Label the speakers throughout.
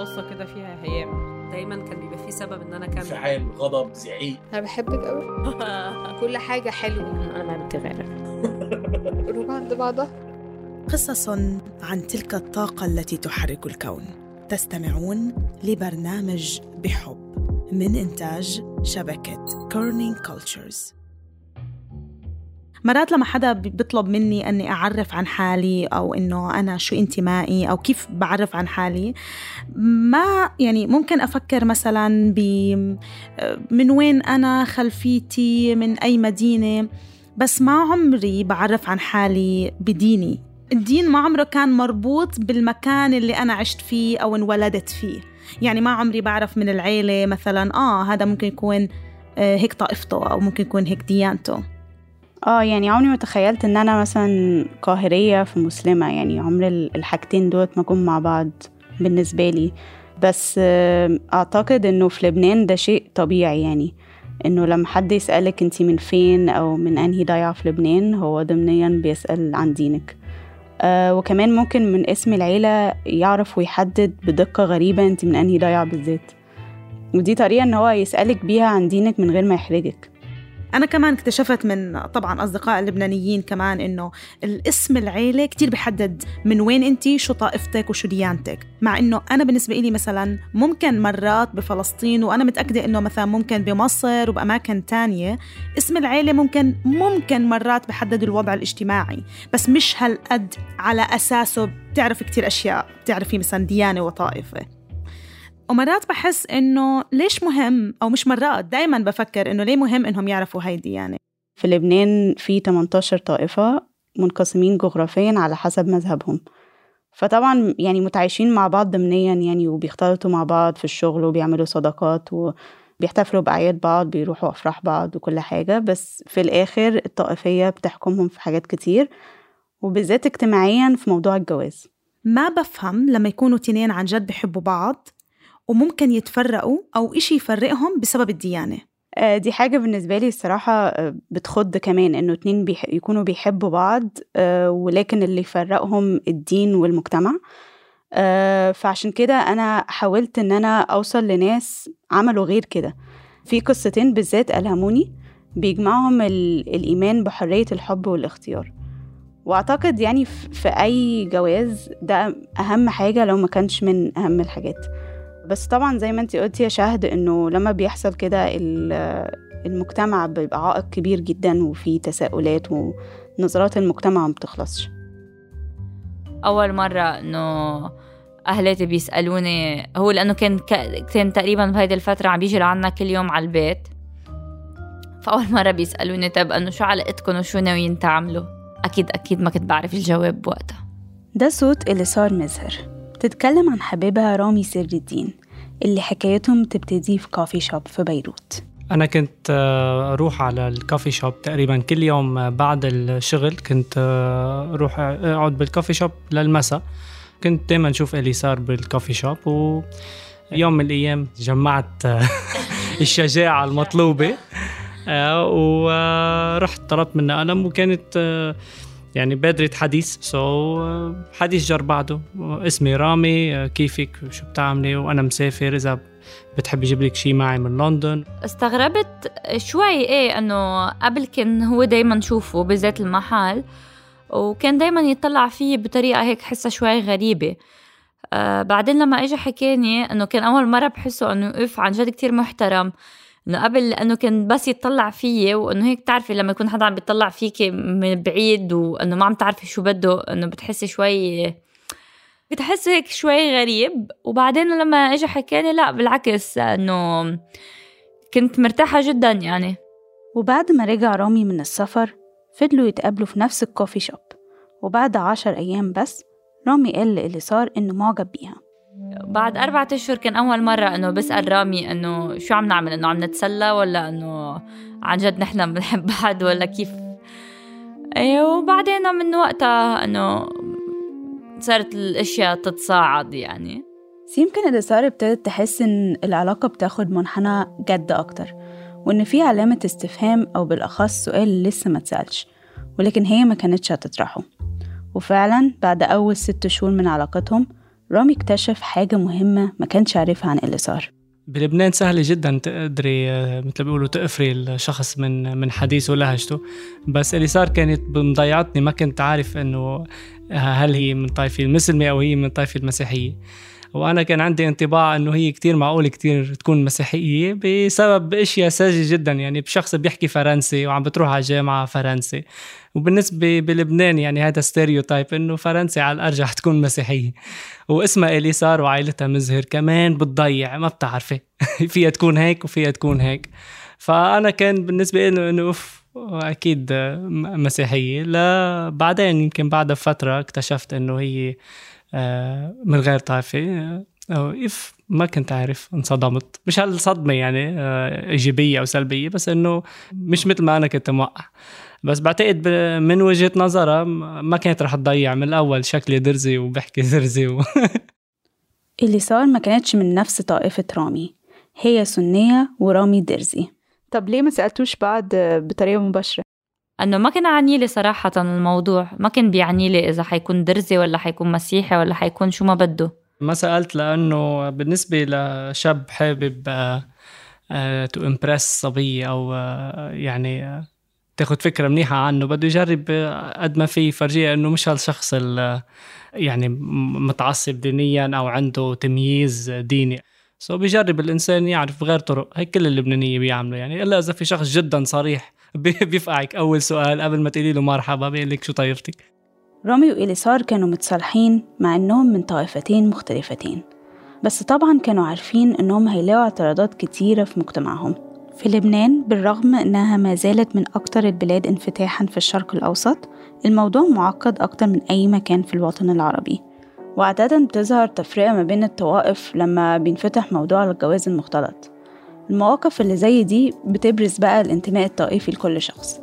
Speaker 1: بصة كده فيها هيام.
Speaker 2: دايما كان بيبقى فيه سبب إن أنا أكمل.
Speaker 3: انفعال غضب زعيق.
Speaker 4: أنا بحبك قوي كل حاجة حلوة.
Speaker 2: أنا ما بتغير
Speaker 4: قلوب عند بعضها.
Speaker 5: قصص عن تلك الطاقة التي تحرك الكون. تستمعون لبرنامج بحب من إنتاج شبكة Kerning Cultures مرات لما حدا بيطلب مني إني أعرف عن حالي أو إنه أنا شو انتمائي أو كيف بعرف عن حالي ما يعني ممكن أفكر مثلا ب من وين أنا خلفيتي من أي مدينة بس ما عمري بعرف عن حالي بديني. الدين ما عمره كان مربوط بالمكان اللي أنا عشت فيه أو انولدت فيه. يعني ما عمري بعرف من العيلة مثلا آه هذا ممكن يكون آه، هيك طائفته أو ممكن يكون هيك ديانته.
Speaker 6: آه يعني عمري ما تخيلت إن أنا مثلا قاهرية في مسلمة. يعني عمر الحاجتين دوت ما مع بعض بالنسبة لي. بس آه، أعتقد إنه في لبنان ده شيء طبيعي. يعني إنه لما حد يسألك انتي من فين أو من أنهي ضيعة في لبنان هو ضمنيا بيسأل عن دينك. آه وكمان ممكن من اسم العيلة يعرف ويحدد بدقة غريبة انت من أنهي ضيعة بالذات. ودي طريقة إن هو يسألك بيها عن دينك من غير ما يحرجك.
Speaker 5: أنا كمان اكتشفت من طبعا أصدقاء اللبنانيين كمان إنه الاسم العيلة كتير بيحدد من وين أنت شو طائفتك وشو ديانتك. مع إنه أنا بالنسبة إلي مثلا ممكن مرات بفلسطين وأنا متأكدة إنه مثلا ممكن بمصر وبأماكن تانية اسم العيلة ممكن ممكن مرات بحدد الوضع الاجتماعي. بس مش هالقد على أساسه بتعرف كتير أشياء بتعرفي مثلا ديانة وطائفة. ومرات بحس إنه ليش مهم أو مش مرات دايما بفكر إنه ليه مهم إنهم يعرفوا هاي الديانة
Speaker 6: في لبنان في 18 طائفة منقسمين جغرافيا على حسب مذهبهم. فطبعا يعني متعايشين مع بعض ضمنيا يعني وبيختلطوا مع بعض في الشغل وبيعملوا صداقات وبيحتفلوا بأعياد بعض بيروحوا أفراح بعض وكل حاجة. بس في الآخر الطائفية بتحكمهم في حاجات كتير وبالذات اجتماعيا في موضوع الجواز.
Speaker 5: ما بفهم لما يكونوا تنين عن جد بحبوا بعض وممكن يتفرقوا أو إشي يفرقهم بسبب الديانة.
Speaker 6: آه، دي حاجة بالنسبة لي الصراحة آه، بتخض كمان إنه اتنين بيح يكونوا بيحبوا بعض آه، ولكن اللي يفرقهم الدين والمجتمع. فعشان كده أنا حاولت إن أنا أوصل لناس عملوا غير كده. في قصتين بالذات ألهموني بيجمعهم الإيمان بحرية الحب والاختيار. وأعتقد يعني في أي جواز ده أهم حاجة لو ما كانش من أهم الحاجات. بس طبعا زي ما انت قلتي يا شهد إنه لما بيحصل كده المجتمع بيبقى عائق كبير جدا وفي تساؤلات ونظرات المجتمع ما بتخلصش.
Speaker 7: أول مرة إنه اهلاتي بيسألوني هو لأنه كان كان تقريبا بهيدي الفترة عم بيجي لعنا كل يوم على البيت. فأول مرة بيسألوني طب إنه شو علاقتكم وشو ناويين تعملوا؟ أكيد أكيد ما كنت بعرف الجواب بوقتها
Speaker 6: ده صوت اللي صار مزهر تتكلم عن حبيبها رامي سر الدين اللي حكايتهم تبتدي في كافي شوب في بيروت.
Speaker 8: أنا كنت آه، أروح على الكافي شوب تقريبا كل يوم بعد الشغل كنت آه، أروح أقعد بالكافي شوب للمساء. كنت دايما أشوف اللي صار بالكافي شوب ويوم من الأيام جمعت آه، الشجاعة المطلوبة. ورحت طلبت منها قلم وكانت يعني بادرة حديث. so so, حديث جر بعده. اسمي رامي. كيفك؟ شو بتعملي؟ وأنا مسافر. إذا بتحب يجيب لك شيء معي من لندن.
Speaker 7: استغربت شوي. إيه إنه قبل كان هو دايما شوفه بذات المحل وكان دايما يطلع فيه بطريقة هيك حسها شوي غريبة. آه بعدين لما اجى حكاني إنه كان أول مرة بحسه إنه اف عن جد كتير محترم. إنه قبل لأنه كان بس يطلع فيي وإنه هيك بتعرفي لما يكون حدا عم بيطلع فيكي من بعيد وإنه ما عم تعرفي شو بده إنه بتحسي شوي بتحسي هيك شوي غريب. وبعدين لما اجى حكاني لا بالعكس إنه كنت مرتاحة جدا يعني.
Speaker 6: وبعد ما رجع رامي من السفر فضلوا يتقابلوا في نفس الكوفي شوب وبعد عشر أيام بس رامي قال اللي صار إنه معجب بيها.
Speaker 7: بعد أربعة أشهر كان أول مرة إنه بسأل رامي إنه شو عم نعمل؟ إنه عم نتسلى ولا إنه عن جد نحن بنحب بعض ولا كيف؟ أيوة وبعدين من وقتها إنه صارت الأشياء تتصاعد يعني.
Speaker 6: يمكن اللي صار ابتدت تحس إن العلاقة بتاخد منحنى جد أكتر وإن في علامة استفهام أو بالأخص سؤال لسه ما اتسألش ولكن هي ما كانتش هتطرحه. وفعلا بعد أول ست شهور من علاقتهم رامي اكتشف حاجة مهمة ما كانش عارفها عن إليسار.
Speaker 8: بلبنان سهل جدا تقدري آه، مثل ما بيقولوا تقفري الشخص من من حديثه ولهجته بس اللي صار كانت مضيعتني ما كنت عارف إنه هل هي من طائفة المسلمة أو هي من طائفة المسيحية. وأنا كان عندي انطباع إنه هي كتير معقول كتير تكون مسيحية بسبب إشياء ساذجة جدا. يعني بشخص بيحكي فرنسي وعم بتروح على جامعة فرنسي. وبالنسبة بلبنان يعني هذا ستيريوتايب إنه فرنسي على الأرجح تكون مسيحية. واسمها إليسار وعائلتها مزهر كمان بتضيع ما بتعرفي. فيها تكون هيك وفيها تكون هيك. فأنا كان بالنسبة لي إنه أوف أكيد مسيحية. لا بعدين يمكن بعد فترة اكتشفت إنه هي من غير طائفة. أو إف ما كنت عارف انصدمت. مش هالصدمة يعني آه، إيجابية أو سلبية بس إنه مش مثل ما أنا كنت موقع. بس بعتقد من وجهة نظرها ما كانت رح تضيع من الأول. شكلي درزي وبحكي درزي و...
Speaker 6: اللي صار ما كانتش من نفس طائفة رامي. هي سنية ورامي درزي. طب ليه ما سألتوش بعض بطريقة مباشرة؟
Speaker 7: أنه ما كان يعني لي صراحة الموضوع ما كان بيعني لي إذا حيكون درزي ولا حيكون مسيحي ولا حيكون شو ما بده.
Speaker 8: ما سألت لأنه بالنسبة لشاب حابب to آه، impress صبية أو آه، يعني آه، تاخد فكرة منيحة عنه بده يجرب قد ما في يفرجيها إنه مش هالشخص يعني متعصب دينيا أو عنده تمييز ديني. سو بيجرب الإنسان يعرف بغير طرق. هيك كل اللبنانية بيعملوا يعني إلا إذا في شخص جدا صريح. بيفقعك. أول سؤال قبل ما تقولي له مرحبا بيقول لك شو طائفتك
Speaker 6: رامي وإليسار كانوا متصالحين مع إنهم من طائفتين مختلفتين بس طبعا كانوا عارفين إنهم هيلاقوا اعتراضات كتيرة في مجتمعهم. في لبنان بالرغم إنها ما زالت من أكتر البلاد انفتاحا في الشرق الأوسط الموضوع معقد أكتر من أي مكان في الوطن العربي. وعادة بتظهر تفرقة ما بين الطوائف لما بينفتح موضوع الجواز المختلط. المواقف اللي زي دي بتبرز بقى الانتماء الطائفي لكل شخص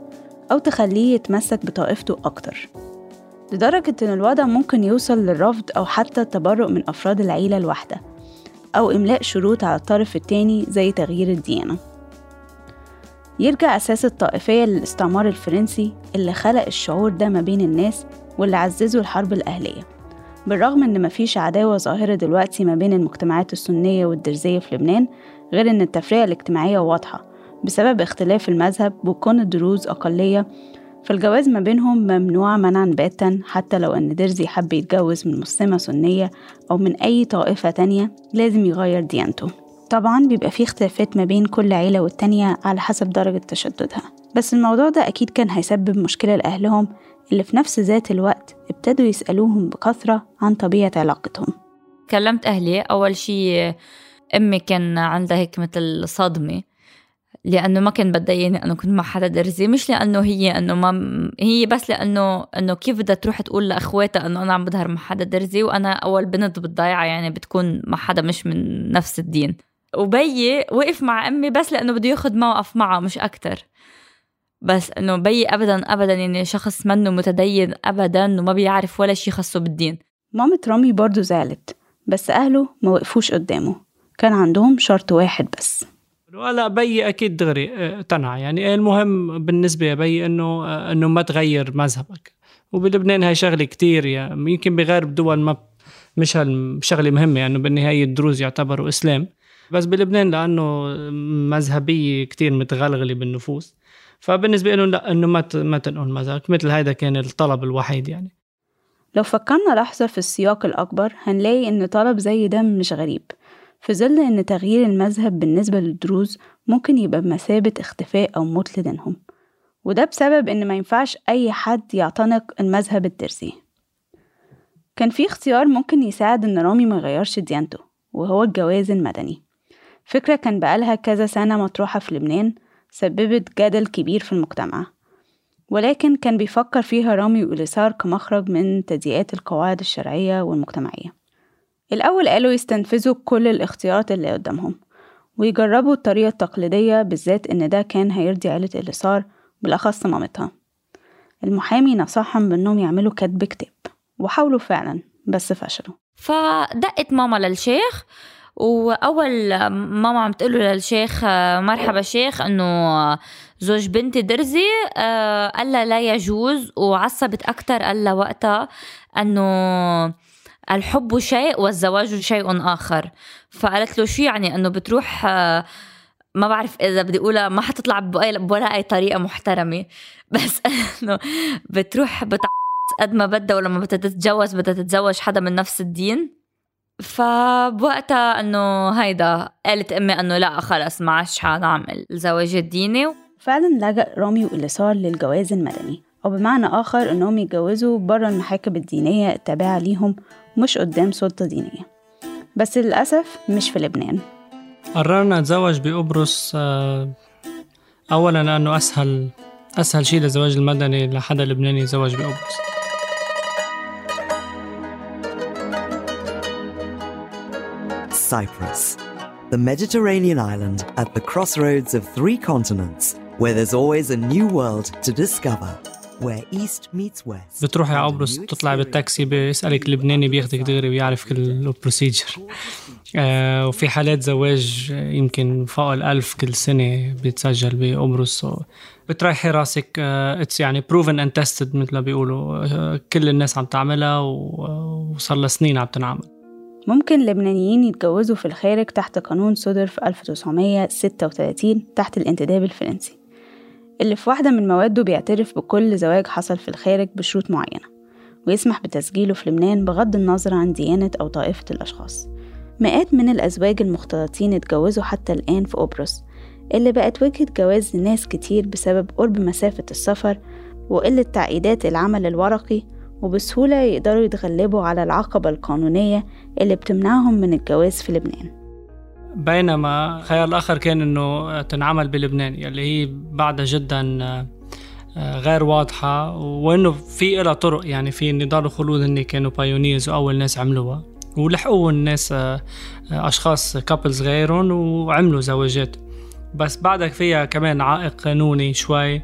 Speaker 6: أو تخليه يتمسك بطائفته أكتر. لدرجة إن الوضع ممكن يوصل للرفض أو حتى التبرؤ من أفراد العيلة الواحدة أو إملاء شروط على الطرف التاني زي تغيير الديانة. يرجع أساس الطائفية للاستعمار الفرنسي اللي خلق الشعور ده ما بين الناس واللي عززوا الحرب الأهلية. بالرغم إن مفيش عداوة ظاهرة دلوقتي ما بين المجتمعات السنية والدرزية في لبنان غير إن التفرقة الاجتماعية واضحة بسبب اختلاف المذهب وكون الدروز أقلية فالجواز ما بينهم ممنوع منعا باتا حتى لو أن درزي حب يتجوز من مسلمة سنية أو من أي طائفة تانية لازم يغير ديانته. طبعا بيبقى فيه اختلافات ما بين كل عيلة والتانية على حسب درجة تشددها. بس الموضوع ده أكيد كان هيسبب مشكلة لأهلهم اللي في نفس ذات الوقت ابتدوا يسألوهم بكثرة عن طبيعة علاقتهم.
Speaker 7: كلمت أهلي أول شي أمي كان عندها هيك مثل صدمة لأنه ما كان بدها إياني أنه كنت مع حدا درزي. مش لأنه هي أنه ما هي بس لأنه أنه كيف بدها تروح تقول لأخواتها أنه أنا عم بظهر مع حدا درزي وأنا أول بنت بالضيعة يعني بتكون مع حدا مش من نفس الدين. وبيي وقف مع أمي بس لأنه بده ياخد موقف معها مش أكتر. بس إنه بي ابدا ابدا يعني شخص منه متدين ابدا وما بيعرف ولا شيء خاصه بالدين.
Speaker 6: مامة رامي برضه زعلت بس أهله ما وقفوش قدامه. كان عندهم شرط واحد بس.
Speaker 8: لا بي أكيد دغري اقتنع يعني المهم بالنسبة لبي إنه إنه ما تغير مذهبك. وبلبنان هاي شغلة كتير يعني يمكن بغير دول ما مش هالشغله مهمة يعني بالنهاية الدروز يعتبروا إسلام. بس بلبنان لأنه مذهبية كتير متغلغلة بالنفوس. فبالنسبة لهم لا إنه ما ما تنقل مذهبك مثل هيدا كان الطلب الوحيد يعني.
Speaker 6: لو فكرنا لحظة في السياق الأكبر هنلاقي إن طلب زي ده مش غريب. في ظل إن تغيير المذهب بالنسبة للدروز ممكن يبقى بمثابة اختفاء أو موت لدينهم. وده بسبب إن ما ينفعش أي حد يعتنق المذهب الدرسي. كان في اختيار ممكن يساعد إن رامي ما يغيرش ديانته وهو الجواز المدني. فكرة كان بقالها كذا سنة مطروحة في لبنان سببت جدل كبير في المجتمع. ولكن كان بيفكر فيها رامي وإليسار كمخرج من تضييقات القواعد الشرعية والمجتمعية. الأول قالوا يستنفذوا كل الاختيارات اللي قدامهم ويجربوا الطريقة التقليدية بالذات إن ده كان هيرضي عيلة إليسار بالأخص مامتها. المحامي نصحهم بأنهم يعملوا كتب كتاب وحاولوا فعلا بس فشلوا.
Speaker 7: فدقت ماما للشيخ وأول ماما عم تقول للشيخ مرحبا شيخ إنه زوج بنتي درزي قال لا يجوز وعصبت أكثر قال وقتها إنه الحب شيء والزواج شيء آخر. فقالت له شو يعني؟ أنه بتروح آه، ما بعرف إذا بدي أقولها ما حتطلع بولا أي طريقة محترمة. بس أنه بتروح بتع قد ما بدها ولما بدها تتجوز بدها تتزوج حدا من نفس الدين. فبوقتها إنه هيدا قالت أمي إنه لا خلص ما عادش حنعمل الزواج الديني
Speaker 6: فعلا لجأ رامي واليسار للجواز المدني. أو بمعنى آخر إنهم يتجوزوا بره المحاكم الدينية التابعة ليهم مش قدام سلطة دينية. بس للأسف مش في لبنان.
Speaker 8: قررنا نتزوج بقبرص آه، أولا لأنه أسهل أسهل شيء للزواج المدني لحدا لبناني يتزوج بقبرص.
Speaker 3: Cyprus, the Mediterranean island at the crossroads of three continents, where there's always a new world to discover, where east meets west.
Speaker 8: بتروحي على قبرص
Speaker 3: new
Speaker 8: تطلعي
Speaker 3: experience
Speaker 8: بالتاكسي بيسألك لبناني بياخدك دغري ويعرف كل البروسيجر آه وفي حالات زواج يمكن فوق الألف كل سنة بيتسجل بقبرص بتريحي راسك it's يعني proven and tested مثل ما بيقولوا. آه، كل الناس عم تعملها و- وصار لها سنين عم تنعمل.
Speaker 6: ممكن لبنانيين يتجوزوا في الخارج تحت قانون صدر في 1936 تحت الانتداب الفرنسي. اللي في واحدة من مواده بيعترف بكل زواج حصل في الخارج بشروط معينة ويسمح بتسجيله في لبنان بغض النظر عن ديانة أو طائفة الأشخاص. مئات من الأزواج المختلطين اتجوزوا حتى الآن في قبرص اللي بقت وجهة جواز لناس كتير بسبب قرب مسافة السفر وقلة تعقيدات العمل الورقي وبسهولة يقدروا يتغلبوا على العقبة القانونية اللي بتمنعهم من الجواز في لبنان.
Speaker 8: بينما الخيار الآخر كان إنه تنعمل بلبنان يلي هي بعدها جدا آه، غير واضحة وإنه في إلها طرق يعني في نضال وخلود هن كانوا pioneers وأول ناس عملوها ولحقوا الناس آه، آه، أشخاص couples غيرهم وعملوا زواجات بس بعدك فيها كمان عائق قانوني شوي.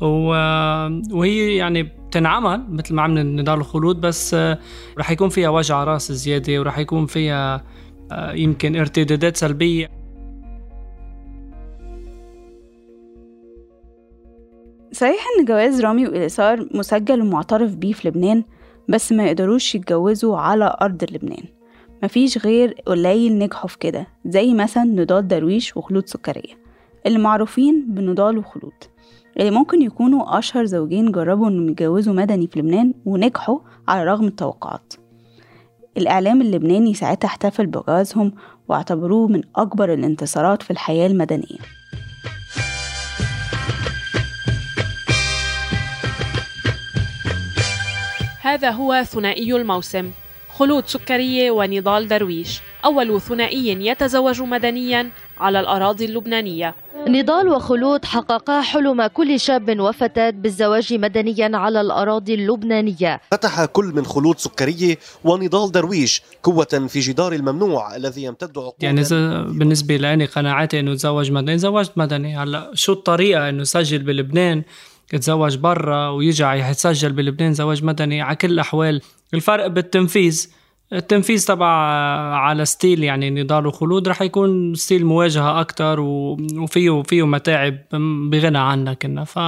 Speaker 8: وهي يعني بتنعمل مثل ما عمل نضال الخلود بس رح يكون فيها وجع راس زيادة ورح يكون فيها يمكن ارتدادات سلبية.
Speaker 6: صحيح إن جواز رامي واليسار مسجل ومعترف بيه في لبنان بس ما يقدروش يتجوزوا على أرض لبنان. مفيش غير قليل نجحوا في كده زي مثلا نضال درويش وخلود سكرية. اللي معروفين بنضال وخلود. اللي ممكن يكونوا أشهر زوجين جربوا إنهم يتجوزوا مدني في لبنان ونجحوا على رغم التوقعات. الإعلام اللبناني ساعتها احتفل بجوازهم واعتبروه من أكبر الانتصارات في الحياة المدنية.
Speaker 1: هذا هو ثنائي الموسم. خلود سكرية ونضال درويش. أول ثنائي يتزوج مدنيا على الأراضي اللبنانية.
Speaker 9: نضال وخلود حققا حلم كل شاب وفتاة بالزواج مدنيا على الأراضي اللبنانية.
Speaker 10: فتح كل من خلود سكرية ونضال درويش قوة في جدار الممنوع الذي يمتد عقودا
Speaker 8: يعني بالنسبة لأني قناعاتي إنه تزوج مدني تزوجت مدني. هلا شو الطريقة إنه سجل بلبنان؟ يتزوج برا ويرجع يتسجل بلبنان زواج مدني. على كل الأحوال الفرق بالتنفيذ التنفيذ تبع على style يعني نضال وخلود. رح يكون still مواجهة أكتر و- وفيه فيه متاعب بغنى عنها كنا. ف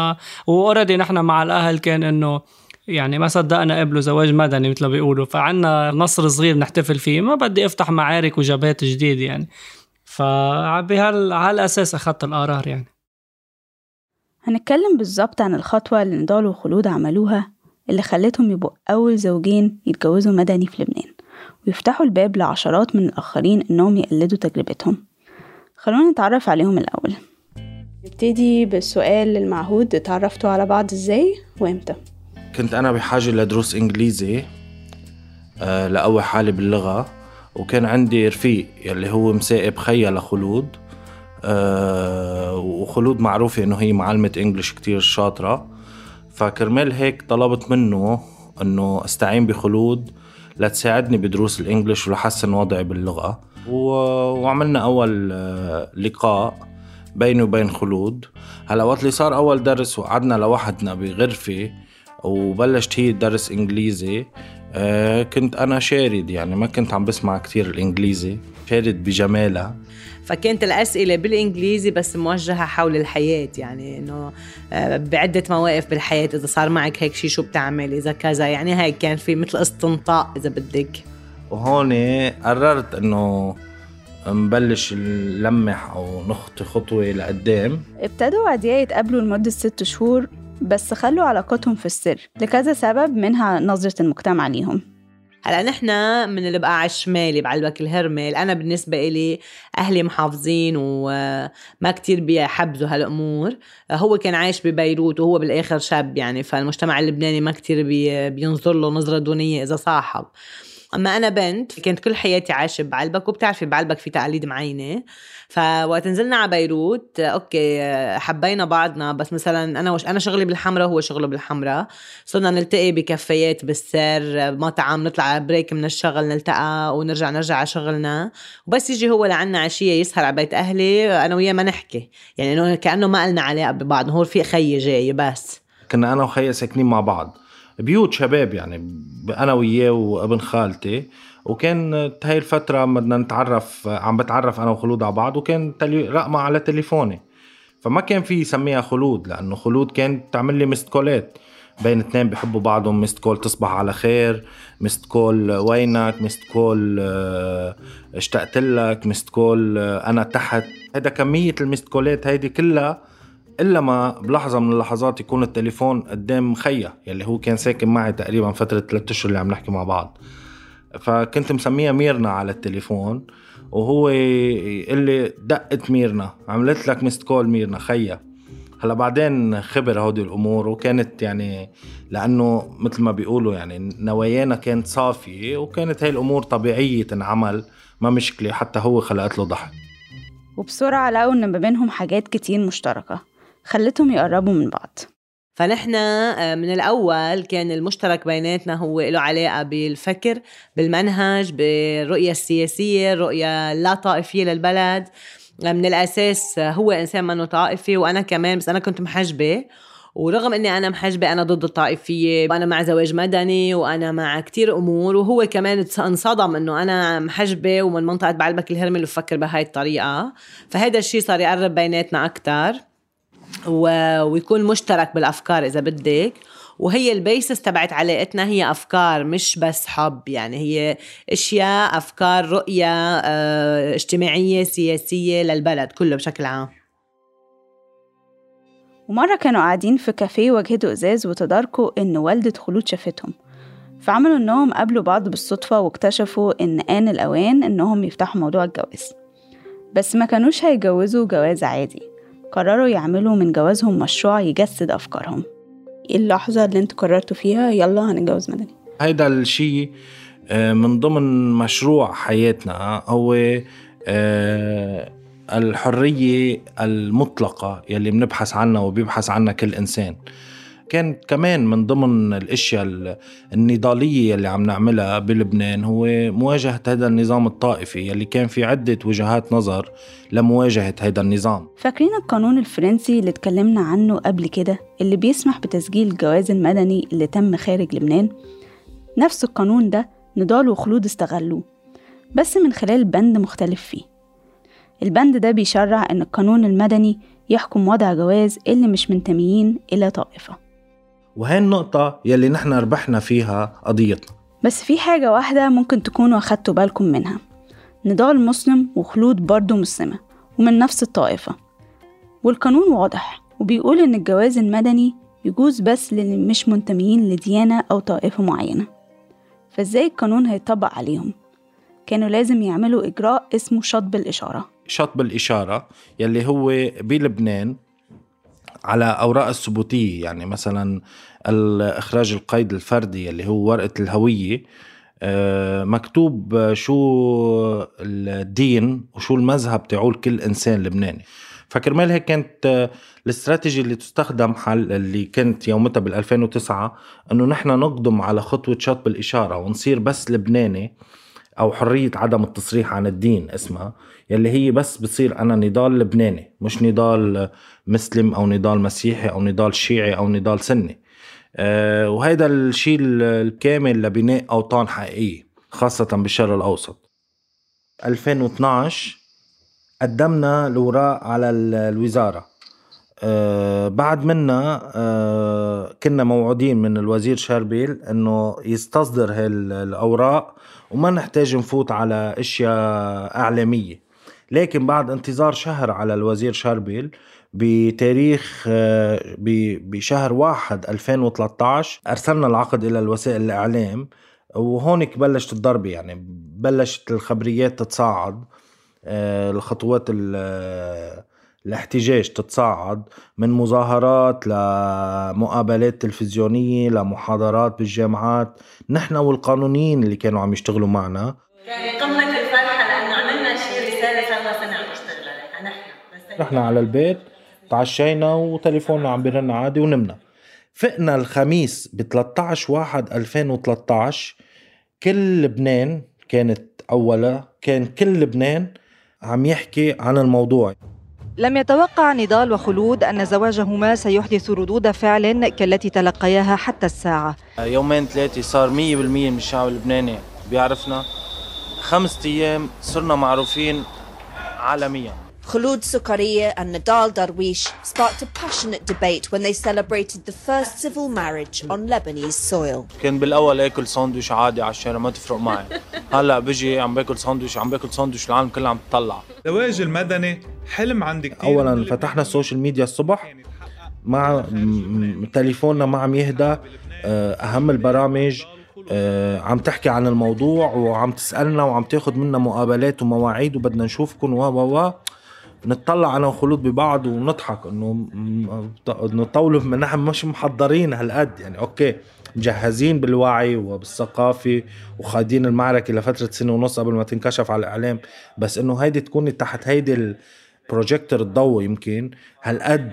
Speaker 8: و already نحن مع الأهل كان إنه يعني ما صدقنا قبلوا زواج مدني مثل ما بيقولوا. فعنا نصر صغير نحتفل فيه. ما بدي أفتح معارك وجبهات جديد يعني. فبهال على الاساس أخذت القرار يعني.
Speaker 6: هنتكلم بالظبط عن الخطوة اللي نضال وخلود عملوها اللي خلتهم يبقوا أول زوجين يتجوزوا مدني في لبنان. ويفتحوا الباب لعشرات من الآخرين إنهم يقلدوا تجربتهم. خلونا نتعرف عليهم الأول. نبتدي بالسؤال المعهود اتعرفتوا على بعض إزاي وإمتى؟
Speaker 11: كنت أنا بحاجة لدروس إنجليزي آه، لقوي حالي باللغة وكان عندي رفيق يلي هو مسائب خيا لخلود آه، وخلود معروفة إنه هي معلمة إنجليش كتير شاطرة. فكرمال هيك طلبت منه إنه أستعين بخلود لتساعدني بدروس الإنجليش ولحسن وضعي باللغة. و... وعملنا أول آه، لقاء بيني وبين خلود. هلا وقت اللي صار أول درس وقعدنا لوحدنا بغرفة وبلشت هي تدرس إنجليزي آه كنت أنا شارد يعني ما كنت عم بسمع كتير الإنجليزي شارد بجمالها.
Speaker 12: فكانت الأسئلة بالإنجليزي بس موجهة حول الحياة يعني إنه آه، بعدة مواقف بالحياة إذا صار معك هيك شيء شو بتعمل إذا كذا يعني هيك كان في مثل استنطاق إذا بدك.
Speaker 11: وهون قررت إنه نبلش نلمح أو نخطي خطوة لقدام.
Speaker 6: ابتدوا عدياء يتقابلوا لمدة ست شهور بس خلوا علاقتهم في السر لكذا سبب منها نظرة المجتمع ليهم.
Speaker 12: هلا نحن من اللي على الشمالي بعلبك الهرمل أنا بالنسبة إلي أهلي محافظين وما كتير بيحبذوا هالأمور. هو كان عايش ببيروت وهو بالآخر شاب يعني فالمجتمع اللبناني ما كتير بي بينظر له نظرة دونية إذا صاحب. أما أنا بنت كنت كل حياتي عايشه بعلبك وبتعرفي بعلبك في تقاليد معينة. فوقت نزلنا على بيروت okay حبينا بعضنا بس مثلا أنا وش أنا شغلي بالحمراء وهو شغله بالحمراء. صرنا نلتقي بكفيات بالسر مطعم نطلع على بريك من الشغل نلتقى ونرجع نرجع على شغلنا. وبس يجي هو لعنا عشية يسهر على بيت أهلي أنا وياه ما نحكي. يعني إنه كأنه ما لنا علاقه ببعض هو في خيي جاي بس.
Speaker 11: كنا أنا وخيي ساكنين مع بعض. بيوت شباب يعني أنا وياه وأبن خالتي. وكان هاي الفترة بدنا نتعرف عم بتعرف أنا وخلود على بعض وكان تلي... رقمها على تليفوني. فما كان فيي سميها خلود لأنه خلود كانت تعمل لي missed call ات بين اثنين بحبوا بعضهم missed call تصبح على خير missed call وينك missed call اشتقت لك missed call آه، أنا تحت. هيدا كمية ال missed call ات هيدي كلها إلا ما بلحظة من اللحظات يكون التليفون قدام خيا يلي هو كان ساكن معي تقريبا فترة ثلاثة أشهر اللي عم نحكي مع بعض. فكنت مسميها ميرنا على التليفون وهو يقول لي دقت ميرنا عملت لك مست كول ميرنا خيا. هلا بعدين خبر هودي الأمور وكانت يعني لأنه مثل ما بيقولوا يعني نوايانا كانت صافية وكانت هاي الأمور طبيعية تنعمل ما مشكلة حتى هو خلقت له ضحك.
Speaker 6: وبسرعة لقوا إن ما بينهم حاجات كتير مشتركة. خلتهم يقربوا من بعض.
Speaker 12: فنحن آه، من الأول كان المشترك بيناتنا هو له علاقة بالفكر بالمنهج بالرؤية السياسية الرؤية اللا طائفية للبلد. آه، من الأساس هو إنسان منه طائفي وأنا كمان بس أنا كنت محجبة. ورغم إني أنا محجبة أنا ضد الطائفية وأنا مع زواج مدني وأنا مع كتير أمور. وهو كمان انصدم إنه أنا محجبة ومن منطقة بعلبك الهرمل وفكر بهاي الطريقة. فهذا الشيء صار يقرب بيناتنا أكثر ويكون مشترك بالأفكار إذا بدك. وهي البيسس تبعت علاقتنا هي أفكار مش بس حب. يعني هي أشياء أفكار رؤية آه اجتماعية سياسية للبلد كله بشكل عام.
Speaker 6: ومرة كانوا قاعدين في كافيه واجهته إزاز وتداركوا إن والدة خلود شافتهم. فعملوا إنهم قابلوا بعض بالصدفة واكتشفوا إن آن الأوان إنهم يفتحوا موضوع الجواز. بس ما كانوش هيجوزوا جواز عادي. قرروا يعملوا من جوازهم مشروع يجسد أفكارهم. إيه اللحظة اللي أنتوا قررتوا فيها؟ يلا هنتجوز مدني
Speaker 11: هيدا الشيء آه، من ضمن مشروع حياتنا هو آه، الحرية المطلقة يلي بنبحث عنها وبيبحث عنها كل إنسان. كانت كمان من ضمن الأشياء النضالية اللي عم نعملها بلبنان هو مواجهة هذا النظام الطائفي اللي كان في عدة وجهات نظر لمواجهة هذا النظام.
Speaker 6: فاكرين القانون الفرنسي اللي اتكلمنا عنه قبل كده اللي بيسمح بتسجيل الجواز المدني اللي تم خارج لبنان؟ نفس القانون ده نضال وخلود استغلوه بس من خلال بند مختلف فيه. البند ده بيشرع إن القانون المدني يحكم وضع جواز اللي مش منتميين إلى طائفة.
Speaker 11: وهي النقطة يلي نحن ربحنا فيها قضيتنا.
Speaker 6: بس في حاجة واحدة ممكن تكونوا أخدتوا بالكم منها. نضال مسلم وخلود برضه مسلمة ومن نفس الطائفة. والقانون واضح وبيقول إن الجواز المدني يجوز بس للي مش منتميين لديانة أو طائفة معينة. فإزاي القانون هيطبق عليهم؟ كانوا لازم يعملوا إجراء اسمه شطب الإشارة.
Speaker 11: شطب الإشارة يلي هو بلبنان على أوراق الثبوتية يعني مثلا الإخراج القيد الفردي اللي هو ورقة الهوية آه، مكتوب شو الدين وشو المذهب تاعول كل إنسان لبناني. فكرمال هيك كانت الاستراتيجي اللي تستخدم حل اللي كانت يومتها بال 2009 إنه نحن نقدم على خطوة شطب الإشارة ونصير بس لبناني. أو حرية عدم التصريح عن الدين اسمها يلي هي بس بتصير أنا نضال لبناني مش نضال مسلم أو نضال مسيحي أو نضال شيعي أو نضال سني. آه، وهيدا الشيء الكامل لبناء أوطان حقيقية خاصة بالشرق الأوسط. 2012 قدمنا الوراق على الوزارة. آه بعد منا آه كنا موعودين من الوزير شربيل إنه يستصدر هاي الأوراق وما نحتاج نفوت على أشياء إعلامية. لكن بعد انتظار شهر على الوزير شربيل بتاريخ آه بشهر واحد 2013 أرسلنا العقد إلى الوسائل الإعلام. وهونك بلشت الضربه يعني بلشت الخبريات تتصاعد آه، الخطوات الاحتجاج تتصاعد من مظاهرات لمقابلات تلفزيونية لمحاضرات بالجامعات. نحن والقانونيين اللي كانوا عم يشتغلوا معنا.
Speaker 12: يعني قمة الفرحة لأنه عملنا شيء رسالة صار سنة عم نشتغل عليها نحن
Speaker 11: رحنا على البيت تعشينا وتليفوننا عم بيرن عادي ونمنا. فقنا الخميس ب 13 واحد 2013 كل لبنان كانت أولا كان كل لبنان عم يحكي عن الموضوع.
Speaker 9: لم يتوقع نضال وخلود أن زواجهما سيحدث ردود فعل كالتي تلقياها حتى الساعة.
Speaker 11: يومين ثلاثة صار مية بالمية من الشعب اللبناني. بيعرفنا خمسة أيام صرنا معروفين عالميا.
Speaker 13: Khulud Sukaria and Nadal Darwish sparked a passionate debate when they celebrated the first civil marriage on Lebanese soil.
Speaker 11: كان بالأول آكل ساندويش عادي على الشارع ما تفرق معي. هلأ بجي عم باكل ساندويش عم باكل ساندويش العالم كلها عم تطلع.
Speaker 14: الزواج المدني حلم عند كثير
Speaker 11: اولا فتحنا السوشيال ميديا الصبح مع تليفوننا ما عم يهدى. آه، أهم البرامج آه، عم تحكي عن الموضوع وعم تسألنا وعم تاخذ منا مقابلات ومواعيد وبدنا نشوفكم و و و. نطلع أنا وخلود ببعض ونضحك إنه إنه طولوا نحن مش محضرين هالقد. يعني okay مجهزين بالوعي وبالثقافة وخاضين المعركة لفترة سنة ونص قبل ما تنكشف على الإعلام بس إنه هيدي تكون تحت هيدي ال projecteur الضوء يمكن. هالقد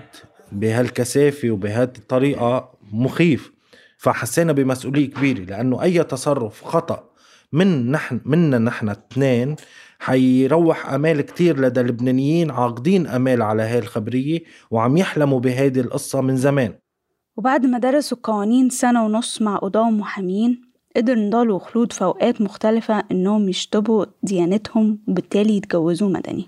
Speaker 11: بهالكثافة وبهذه الطريقة مخيف. فحسينا بمسؤولية كبيرة لأنه أي تصرف خطأ من نحن منا نحن اثنين حيروح أمال كتير لدى اللبنانيين عاقدين أمال على هاي الخبرية وعم يحلموا بهيدي القصة من زمان.
Speaker 6: وبعد ما درسوا القوانين سنة ونص مع قضاة ومحامين قدر نضال وخلود في أوقات مختلفة إنهم يشطبوا ديانتهم وبالتالي يتجوزوا مدني.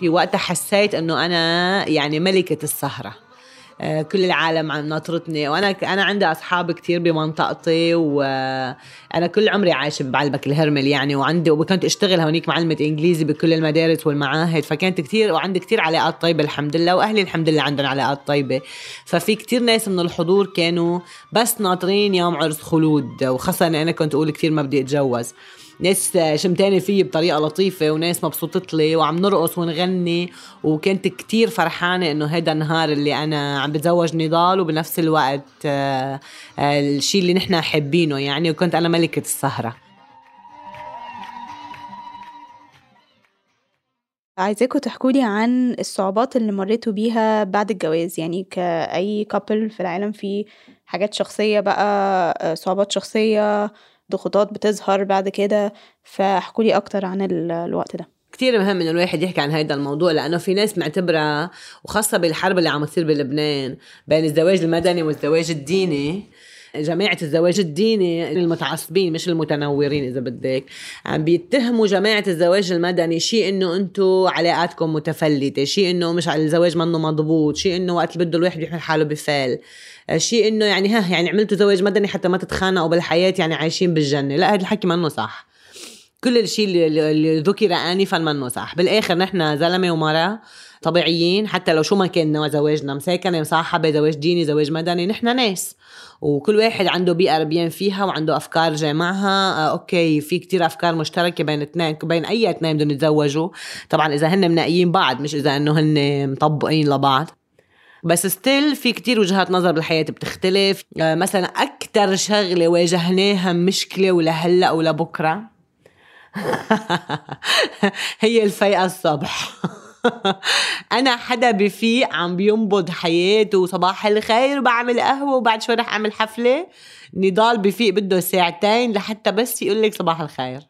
Speaker 12: في وقتها حسيت إنه أنا يعني ملكة السهرة. آه، كل العالم عم ناطرتني. وأنا أنا عندي أصحاب كتير بمنطقتي وأنا كل عمري عايشة بعلبك الهرمل يعني وعندي وكنت أشتغل هونيك معلمة إنجليزي بكل المدارس والمعاهد فكانت كتير وعندي كتير علاقات طيبة الحمد لله وأهلي الحمد لله عندهم علاقات طيبة. ففي كتير ناس من الحضور كانوا بس ناطرين يوم عرس خلود وخاصة أنا كنت أقول كتير ما بدي أتجوز. ناس شمتانة فيي بطريقة لطيفة وناس مبسوطت لي وعم نرقص ونغني وكنت كتير فرحانة إنه هيدا النهار اللي أنا عم بتزوج نضال وبنفس الوقت آه، آه، الشيء اللي نحن حابينه يعني وكنت أنا ملكة السهرة.
Speaker 6: عايزاكم تحكوا لي عن الصعوبات اللي مريتوا بيها بعد الجواز؟ يعني كأي كابل في العالم في حاجات شخصية بقى آه، صعوبات شخصية ضغوطات بتظهر بعد كده فاحكوا لي أكتر عن الوقت ده.
Speaker 12: كتير مهم انه الواحد يحكي عن هذا الموضوع لأنه في ناس معتبرة وخاصة بالحرب اللي عم تصير بلبنان بين الزواج المدني والزواج الديني جماعة الزواج الديني المتعصبين مش المتنورين إذا بدك. عم بيتهموا جماعة الزواج المدني شيء إنه أنتم علاقاتكم متفلتة شيء إنه مش على الزواج منه مضبوط شيء إنه وقت اللي بده الواحد يحمل حاله بفال شيء إنه يعني ها يعني عملتوا زواج مدني حتى ما تتخانقوا بالحياة يعني عايشين بالجنة. لا هذا الحكي منه صح. كل الشيء اللي ذكر انفا منه صح. بالآخر نحن زلمة ومرأة طبيعيين حتى لو شو ما كان زواجنا مساكنة مصاحبة زواج ديني زواج مدني نحن ناس. وكل واحد عنده بيئة ربيان فيها وعنده أفكار جامعها. آه أوكي في كتير أفكار مشتركة بين اثنين بين أي اثنين بدهم يتزوجوا. طبعا إذا هن مناقيين بعض مش إذا إنه هن مطبقين لبعض. بس still في كتير وجهات نظر بالحياة بتختلف. آه، مثلا أكتر شغلة واجهناها مشكلة ولهلأ ولبكرة. هي الفيقة الصبح. أنا حدا بفيق عم بينبض حياته وصباح الخير وبعمل قهوة وبعد شوي رح أعمل حفلة. نضال بفيق بده ساعتين لحتى بس يقول لك صباح الخير.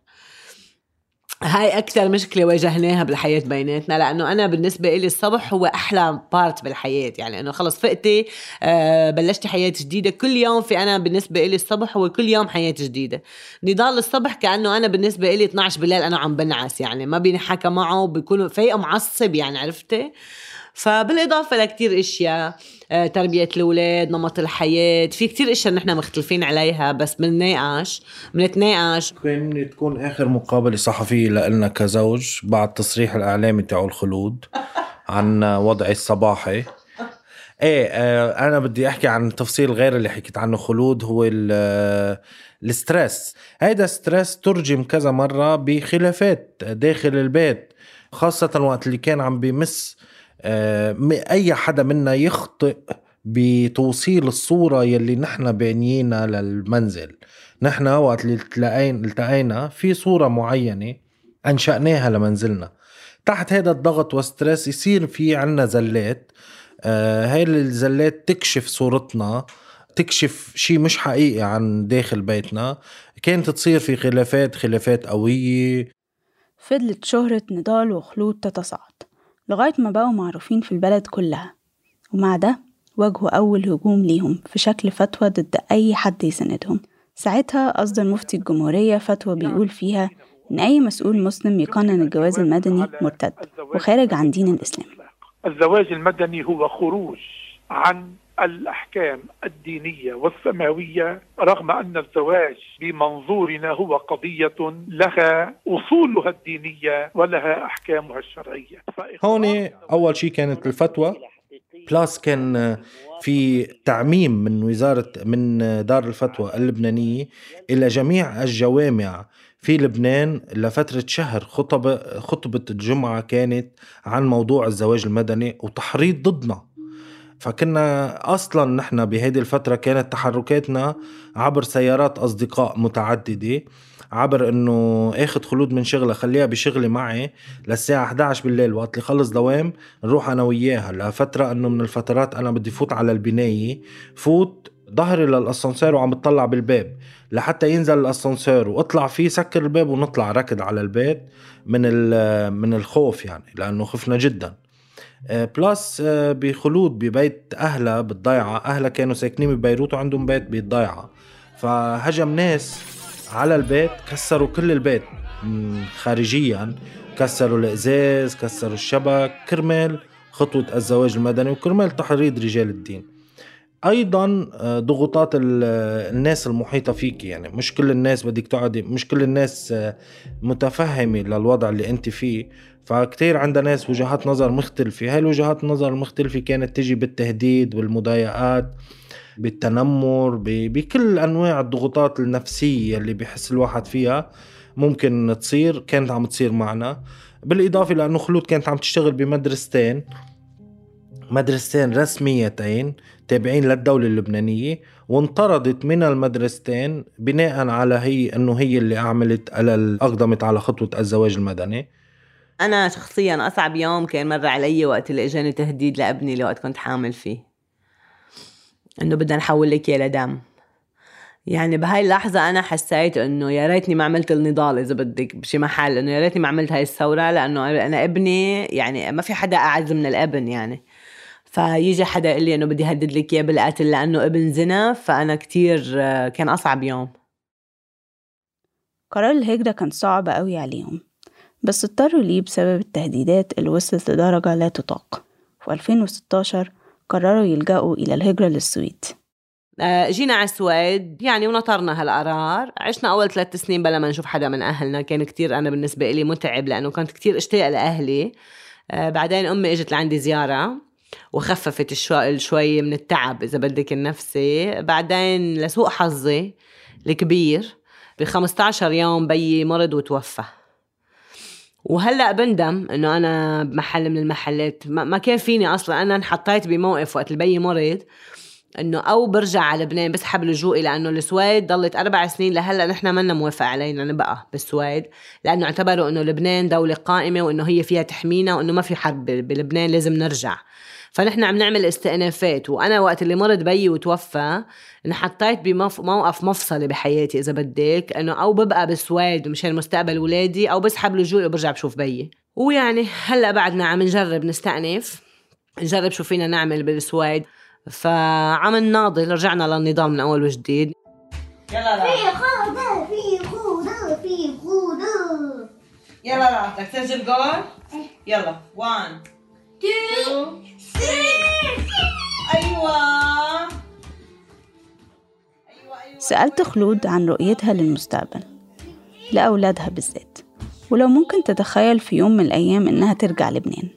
Speaker 12: هاي أكثر مشكلة واجهناها بالحياة بيناتنا لأنه أنا بالنسبة إلي الصبح هو أحلى part بالحياة يعني أنه خلص فقتي آه بلشتي حياة جديدة كل يوم في أنا بالنسبة إلي الصبح هو كل يوم حياة جديدة. نضال الصبح كأنه أنا بالنسبة إلي 12 بالليل أنا عم بنعس يعني ما بينحكى معه بيكون فايقة معصب يعني عرفتي؟ فبالإضافة لكتير إشياء آه، تربية الأولاد نمط الحياة في كتير إشياء نحن مختلفين عليها بس بنناقش بنتناقش
Speaker 11: كان تكون آخر مقابلة صحفية لنا كزوج بعد تصريح الإعلامي تاعو الخلود عن وضعي الصباحي. إيه آه أنا بدي أحكي عن تفصيل غير اللي حكيت عنه خلود هو ال stress. هيدا stress ترجم كذا مرة بخلافات داخل البيت خاصة وقت اللي كان عم بيمس آه، أي حدا منا يخطئ بتوصيل الصورة يلي نحن بانيينا للمنزل. نحن وقت اللي التقينا في صورة معينة أنشأناها لمنزلنا. تحت هذا الضغط والستريس يصير في عنا زلات. آه هاي الزلات تكشف صورتنا تكشف شيء مش حقيقي عن داخل بيتنا. كانت تصير في خلافات خلافات قوية.
Speaker 6: فضلت شهرة نضال وخلود تتصاعد. لغاية ما بقوا معروفين في البلد كلها. ومع ده واجهوا أول هجوم ليهم في شكل فتوى ضد أي حد يساندهم ساعتها أصدر مفتي الجمهورية فتوى بيقول فيها إن أي مسؤول مسلم يقنن الجواز المدني مرتد وخارج عن دين الإسلام.
Speaker 15: الزواج المدني هو خروج عن الأحكام الدينية والسماوية رغم أن الزواج بمنظورنا هو قضية لها أصولها الدينية ولها أحكامها الشرعية.
Speaker 11: هون أول شيء كانت الفتوى. بلاس كان في تعميم من وزارة من دار الفتوى اللبنانية إلى جميع الجوامع في لبنان لفترة شهر. خطبة خطبة الجمعة كانت عن موضوع الزواج المدني وتحريض ضدنا. فكنا أصلا نحن بهيدي الفترة كانت تحركاتنا عبر سيارات أصدقاء متعددة عبر إنه آخذ خلود من شغلة خليها بشغلي معي للساعة 11 بالليل وقت اللي خلص دوام نروح أنا وياها لفترة إنه من الفترات أنا بدي فوت على البناية فوت ظهري للأسانسير وعم بتطلع بالباب لحتى ينزل الأسانسير واطلع فيه سكر الباب ونطلع ركض على البيت من من الخوف يعني لأنه خفنا جدا. plus آه، آه، بخلود ببيت أهلها بالضيعة. أهلها كانوا ساكنين ببيروت وعندهم بيت بالضيعة. فهجم ناس على البيت كسروا كل البيت خارجيا. كسروا الإزاز كسروا الشبك كرمال خطوة الزواج المدني وكرمال تحريض رجال الدين. أيضا آه، ضغوطات الناس المحيطة فيك. يعني مش كل الناس بدك تقعدي مش كل الناس متفهمة للوضع اللي أنت فيه. فكتير عندنا ناس وجهات نظر مختلفة. هاي الوجهات النظر المختلفة كانت تجي بالتهديد بالمضايقات بالتنمر بكل أنواع الضغوطات النفسية اللي بحس الواحد فيها ممكن تصير كانت عم تصير معنا. بالإضافة لأنه خلود كانت عم تشتغل بمدرستين مدرستين رسميتين تابعين للدولة اللبنانية وانطردت من المدرستين بناء على هي إنه هي اللي عملت على أقدمت على خطوة الزواج المدني.
Speaker 12: أنا شخصيا أصعب يوم كان مر علي وقت اللي إجاني تهديد لابني اللي وقت كنت حامل فيه. إنه بدنا نحول لك إياه لدم. يعني بهاي اللحظة أنا حسيت إنه يا ريتني ما عملت النضال إذا بدك بشي محل إنه يا ريتني ما عملت هاي الثورة لأنه أنا ابني يعني ما في حدا أعز من الابن يعني. فيجي حدا يقول لي إنه بدي هدد لك إياه بالقتل لأنه ابن زنا فأنا كتير كان أصعب يوم.
Speaker 6: قرار الهجرة كان صعب قوي عليهم. بس اضطروا ليه بسبب التهديدات اللي وصلت لدرجة لا تطاق. في 2016 قرروا يلجأوا إلى الهجرة للسويد.
Speaker 12: آه، جينا على السويد يعني ونطرنا هالقرار. عشنا أول ثلاث سنين بلا ما نشوف حدا من أهلنا. كان كتير أنا بالنسبة لي متعب لأنه كنت كتير اشتاق لأهلي. آه، بعدين أمي إجت لعندي زيارة وخففت شوي, من التعب إذا بدك النفسي. بعدين لسوء حظي الكبير ب 15 يوم بيي مرض وتوفى. وهلا بندم إنه أنا بمحل من المحلات. ما كان فيني أصلا. أنا انحطيت بموقف وقت البي مرض إنه أو برجع على لبنان بسحب لجوئي لأنه السويد ضلت أربع سنين. لهلا نحن منا موافق علينا نبقى بالسويد. لأنه اعتبروا إنه لبنان دولة قائمة وإنه هي فيها تحمينا وإنه ما في حرب بلبنان لازم نرجع. فنحن عم نعمل استئنافات وأنا وقت اللي مرض بيي وتوفى انحطيت بموقف مفصلي بحياتي إذا بدك إنه أو ببقى بالسويد مشان مستقبل ولادي أو بسحب لجوء وبرجع بشوف بيي ويعني هلأ بعدنا عم نجرب نستأنف نجرب شو فينا نعمل بالسويد فعم نناضل رجعنا للنظام من أول وجديد.
Speaker 16: يلا لا في خوضة في خوضة في خوضة
Speaker 12: يلا لا بدك تسجل جول يلا. 1
Speaker 16: 2
Speaker 12: أيوه.
Speaker 6: سألت خلود عن رؤيتها للمستقبل لأولادها بالذات ولو ممكن تتخيل في يوم من الأيام إنها ترجع لبنان.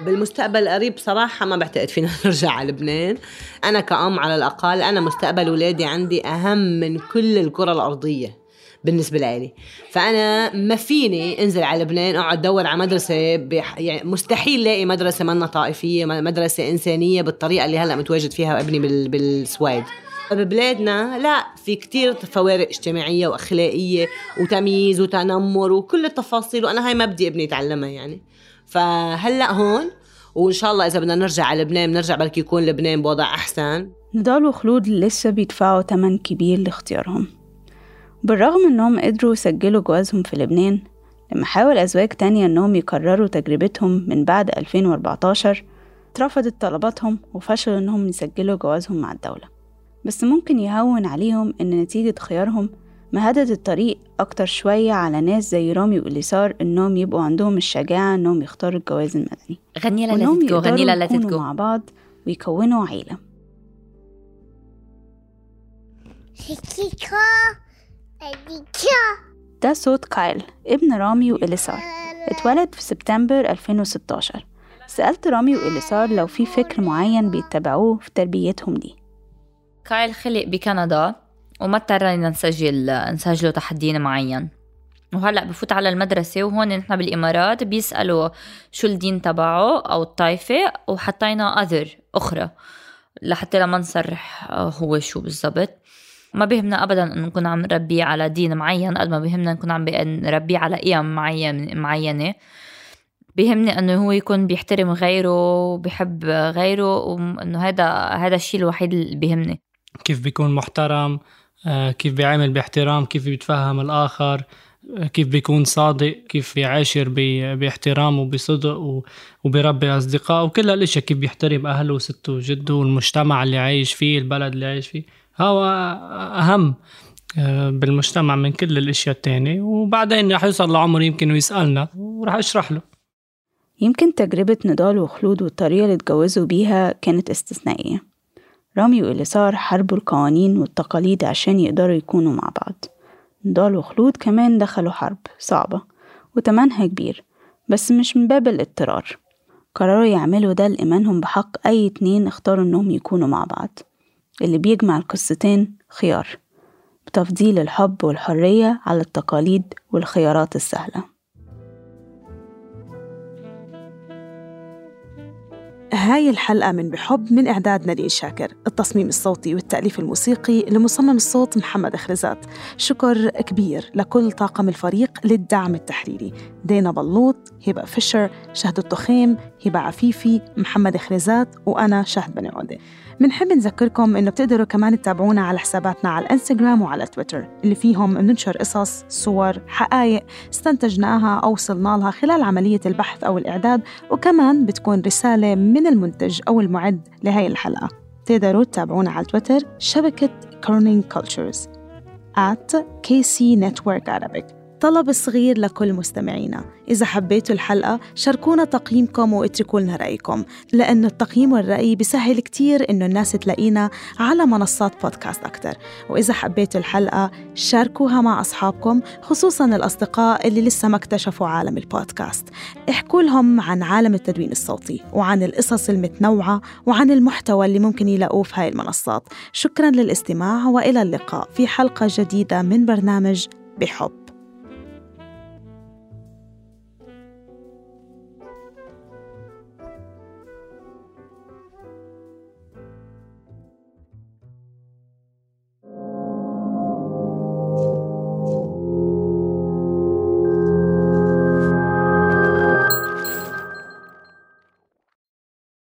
Speaker 12: بالمستقبل القريب صراحة ما بعتقد فينا نرجع على لبنان. أنا كأم على الأقل أنا مستقبل ولادي عندي أهم من كل الكرة الأرضية. بالنسبة لي فأنا ما فيني أنزل على لبنان أقعد أدور على مدرسة بح... يعني مستحيل لاقي مدرسة منا طائفية مدرسة إنسانية بالطريقة اللي هلأ متواجد فيها ابني بال... بالسويد. ببلادنا لا في كتير فوارق اجتماعية وأخلاقية وتمييز وتنمر وكل التفاصيل وأنا هاي ما بدي ابني يتعلمها يعني. فهلأ هون وإن شاء الله إذا بدنا نرجع على لبنان بنرجع بركي يكون لبنان بوضع أحسن.
Speaker 6: نضال وخلود لسه بيدفعوا تمن كبير لاختيارهم. بالرغم انهم قدروا يسجلوا جوازهم في لبنان لما حاول أزواج تانية إنهم يكرروا تجربتهم من بعد 2014 اترفضت طلباتهم وفشلوا إنهم يسجلوا جوازهم مع الدولة. بس ممكن يهون عليهم إن نتيجة خيارهم مهدت الطريق أكتر شوية على ناس زي رامي وإليسار إنهم يبقوا عندهم الشجاعة إنهم يختاروا الجواز المدني
Speaker 7: غني لا تتجو غني لا
Speaker 6: يقدروا يكونوا
Speaker 7: تتجو
Speaker 6: مع بعض ويكونوا عيلة. ده صوت كايل ابن رامي وإليسار. اتولد في سبتمبر 2016 سألت رامي وإليسار لو في فكر معين بيتبعوه في تربيتهم دي.
Speaker 7: كايل خلق بكندا وما اضطرينا نسجل نسجله تحت دين معين. وهلأ بفوت على المدرسة وهون نحن بالإمارات بيسألوا شو الدين تبعه أو الطائفة وحطينا أذر أخرى لحتى لما نصرح هو شو بالضبط. ما بيهمنا ابدا انه نكون عم نربيه على دين معين قد ما بيهمنا نكون عم نربيه على قيم معين معينة. بيهمني أنه هو يكون بيحترم غيره وبيحب غيره وأنه هذا هذا الشيء الوحيد اللي بيهمني
Speaker 8: كيف بيكون محترم؟ آه، كيف بيعامل باحترام؟ كيف بيتفهم الآخر؟ آه، كيف بيكون صادق؟ كيف بيعاشر باحترام وبصدق و- وبيربي أصدقاء؟ وكل هالأشياء كيف بيحترم أهله وسته وجده والمجتمع اللي عايش فيه البلد اللي عايش فيه. هو أهم آه، بالمجتمع من كل الأشياء التانية. وبعدين رح يوصل لعمر يمكن ويسألنا ورح أشرح له.
Speaker 6: يمكن تجربة نضال وخلود والطريقة اللي اتجوزوا بيها كانت استثنائية. رامي وإليسار حاربوا القوانين والتقاليد عشان يقدروا يكونوا مع بعض. نضال وخلود كمان دخلوا حرب صعبة وتمنها كبير بس مش من باب الاضطرار. قرروا يعملوا ده لإيمانهم بحق أي اتنين اختاروا إنهم يكونوا مع بعض. اللي بيجمع القصتين خيار بتفضيل الحب والحرية على التقاليد والخيارات السهلة.
Speaker 5: هاي الحلقة من بحب من إعداد نادين شاكر التصميم الصوتي والتأليف الموسيقي لمصمم الصوت محمد خرزات. شكر كبير لكل طاقم الفريق للدعم التحريري. دينا بلوط هبة فيشر شهد التخيم هبة عفيفي محمد خرزات وأنا شهد بني عودة. بنحب نذكركم إنه بتقدروا كمان تتابعونا على حساباتنا على الإنستغرام وعلى تويتر اللي فيهم بننشر قصص صور حقائق استنتجناها أو وصلنا لها خلال عملية البحث أو الإعداد وكمان بتكون رسالة من المنتج أو المعد لهي الحلقة. تقدروا تتابعونا على تويتر شبكة Kerning Cultures at KC Network Arabic. طلب صغير لكل مستمعينا. إذا حبيتوا الحلقة شاركونا تقييمكم واتركوا لنا رأيكم لأنه التقييم والرأي بيسهل كتير إنه الناس تلاقينا على منصات بودكاست أكتر. وإذا حبيتوا الحلقة شاركوها مع أصحابكم خصوصا الأصدقاء اللي لسه ما اكتشفوا عالم البودكاست. احكوا لهم عن عالم التدوين الصوتي وعن القصص المتنوعة وعن المحتوى اللي ممكن يلاقوه في هاي المنصات. شكرا للاستماع وإلى اللقاء في حلقة جديدة من برنامج بحب.